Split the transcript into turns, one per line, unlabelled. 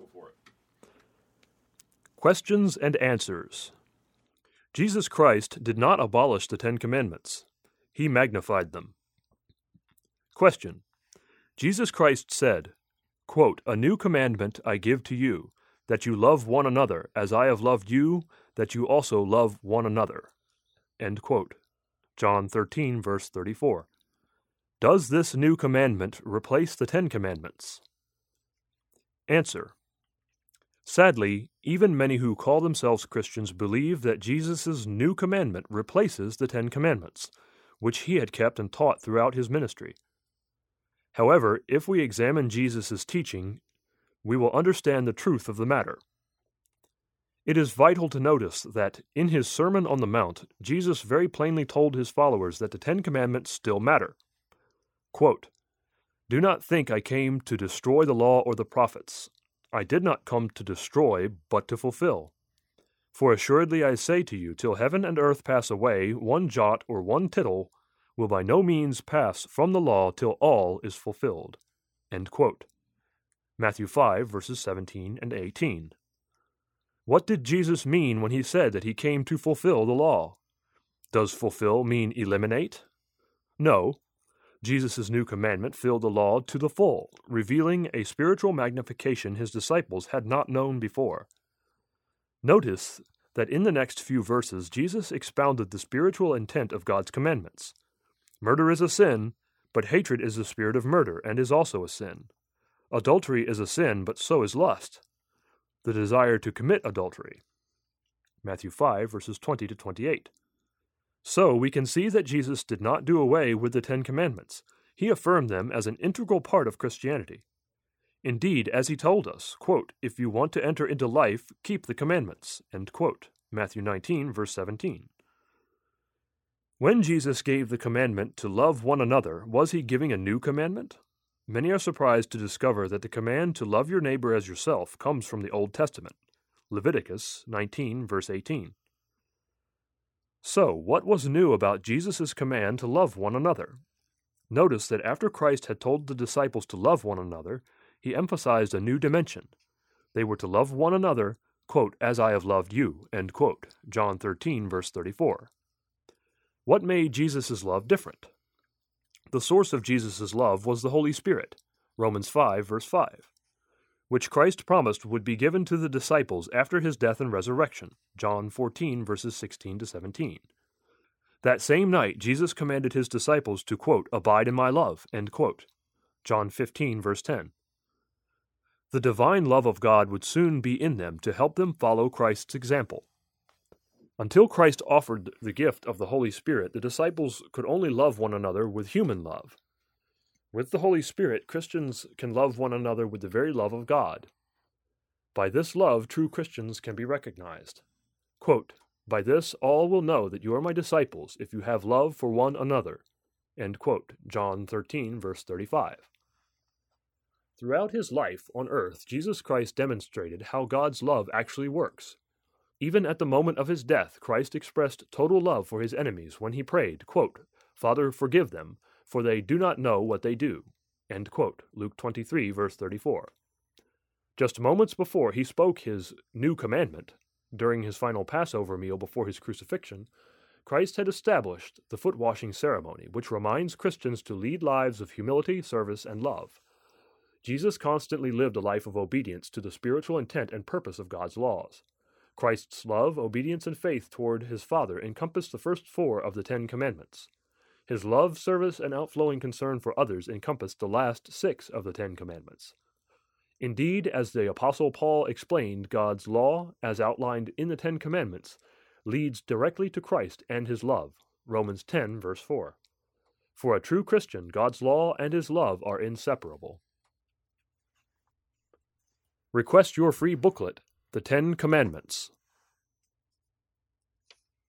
Go for it.
Questions and answers. Jesus Christ did not abolish the Ten Commandments, he magnified them. Question. Jesus Christ said, quote, A new commandment I give to you, that you love one another as I have loved you, that you also love one another. John 13, verse 34. Does this new commandment replace the Ten Commandments? Answer. Sadly, even many who call themselves Christians believe that Jesus' new commandment replaces the Ten Commandments, which he had kept and taught throughout his ministry. However, if we examine Jesus' teaching, we will understand the truth of the matter. It is vital to notice that in his Sermon on the Mount, Jesus very plainly told his followers that the Ten Commandments still matter. Quote, Do not think I came to destroy the law or the prophets. I did not come to destroy, but to fulfill. For assuredly I say to you, till heaven and earth pass away, one jot or one tittle will by no means pass from the law till all is fulfilled. Matthew 5, verses 17 and 18. What did Jesus mean when he said that he came to fulfill the law? Does fulfill mean eliminate? No. Jesus' new commandment filled the law to the full, revealing a spiritual magnification his disciples had not known before. Notice that in the next few verses, Jesus expounded the spiritual intent of God's commandments. Murder is a sin, but hatred is the spirit of murder and is also a sin. Adultery is a sin, but so is lust, the desire to commit adultery. Matthew 5, verses 20 to 28. So we can see that Jesus did not do away with the Ten Commandments. He affirmed them as an integral part of Christianity. Indeed, as he told us, quote, If you want to enter into life, keep the commandments. Matthew 19, verse 17. When Jesus gave the commandment to love one another, was he giving a new commandment? Many are surprised to discover that the command to love your neighbor as yourself comes from the Old Testament, Leviticus 19, verse 18. So, what was new about Jesus' command to love one another? Notice that after Christ had told the disciples to love one another, he emphasized a new dimension. They were to love one another, quote, as I have loved you, end quote, John 13, verse 34. What made Jesus' love different? The source of Jesus' love was the Holy Spirit, Romans 5, verse 5, which Christ promised would be given to the disciples after his death and resurrection, John 14, verses 16 to 17. That same night, Jesus commanded his disciples to, quote, abide in my love, end quote, John 15, verse 10. The divine love of God would soon be in them to help them follow Christ's example. Until Christ offered the gift of the Holy Spirit, the disciples could only love one another with human love. With the Holy Spirit, Christians can love one another with the very love of God. By this love, true Christians can be recognized. Quote, By this all will know that you are my disciples if you have love for one another. Quote. John 13, verse 35. Throughout his life on earth, Jesus Christ demonstrated how God's love actually works. Even at the moment of his death, Christ expressed total love for his enemies when he prayed, quote, Father, forgive them, for they do not know what they do. Luke 23, verse 34. Just moments before he spoke his new commandment, during his final Passover meal before his crucifixion, Christ had established the foot washing ceremony, which reminds Christians to lead lives of humility, service, and love. Jesus constantly lived a life of obedience to the spiritual intent and purpose of God's laws. Christ's love, obedience, and faith toward his Father encompassed the first four of the Ten Commandments. His love, service, and outflowing concern for others encompassed the last six of the Ten Commandments. Indeed, as the Apostle Paul explained, God's law, as outlined in the Ten Commandments, leads directly to Christ and his love. Romans 10, verse 4. For a true Christian, God's law and his love are inseparable. Request your free booklet, The Ten Commandments.